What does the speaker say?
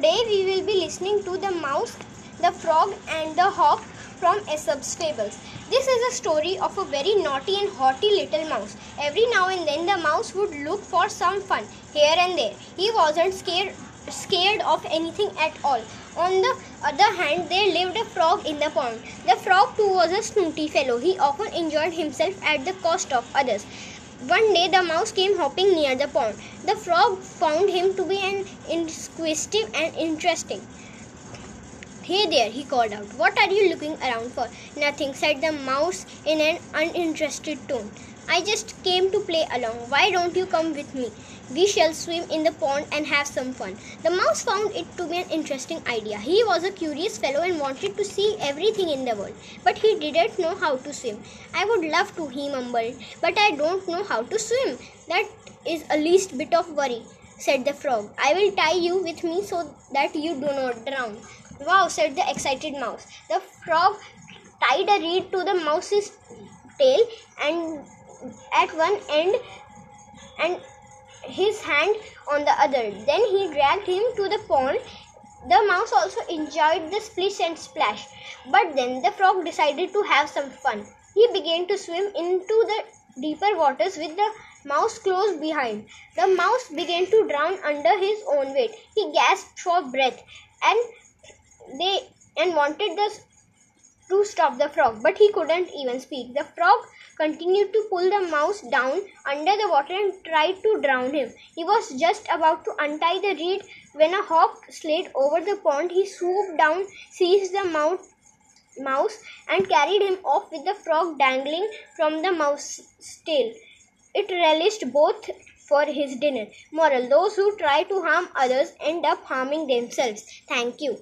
Today we will be listening to the mouse, the frog, and the hawk from Aesop's fables. This is a story of a very naughty and haughty little mouse. Every now and then the mouse would look for some fun here and there. He wasn't scared scared of anything at all. On the other hand, there lived a frog in the pond. The frog too was a snooty fellow. He often enjoyed himself at the cost of others. One day the mouse came hopping near the pond. The frog found him to be an inquisitive and interesting. Hey there, he called out. What are you looking around for? Nothing, said the mouse in an uninterested tone. I just came to play along. Why don't you come with me? We shall swim in the pond and have some fun. The mouse found it to be an interesting idea. He was a curious fellow and wanted to see everything in the world, but he didn't know how to swim. I would love to, he mumbled, but I don't know how to swim. That is a least bit of worry, said the frog. I will tie you with me so that you do not drown. Wow, said the excited mouse. The frog tied a reed to the mouse's tail and at one end and his hand on the other. Then he dragged him to the pond. The mouse also enjoyed the splish and splash. But then the frog decided to have some fun. He began to swim into the deeper waters with the mouse close behind. The mouse began to drown under his own weight. He gasped for breath and they and wanted the to stop the frog, but he couldn't even speak. The frog continued to pull the mouse down under the water and tried to drown him. He was just about to untie the reed when a hawk slid over the pond. He swooped down, seized the mouse, mouse and carried him off with the frog dangling from the mouse's tail. It relished both for his dinner. Moral Those who try to harm others end up harming themselves. Thank you.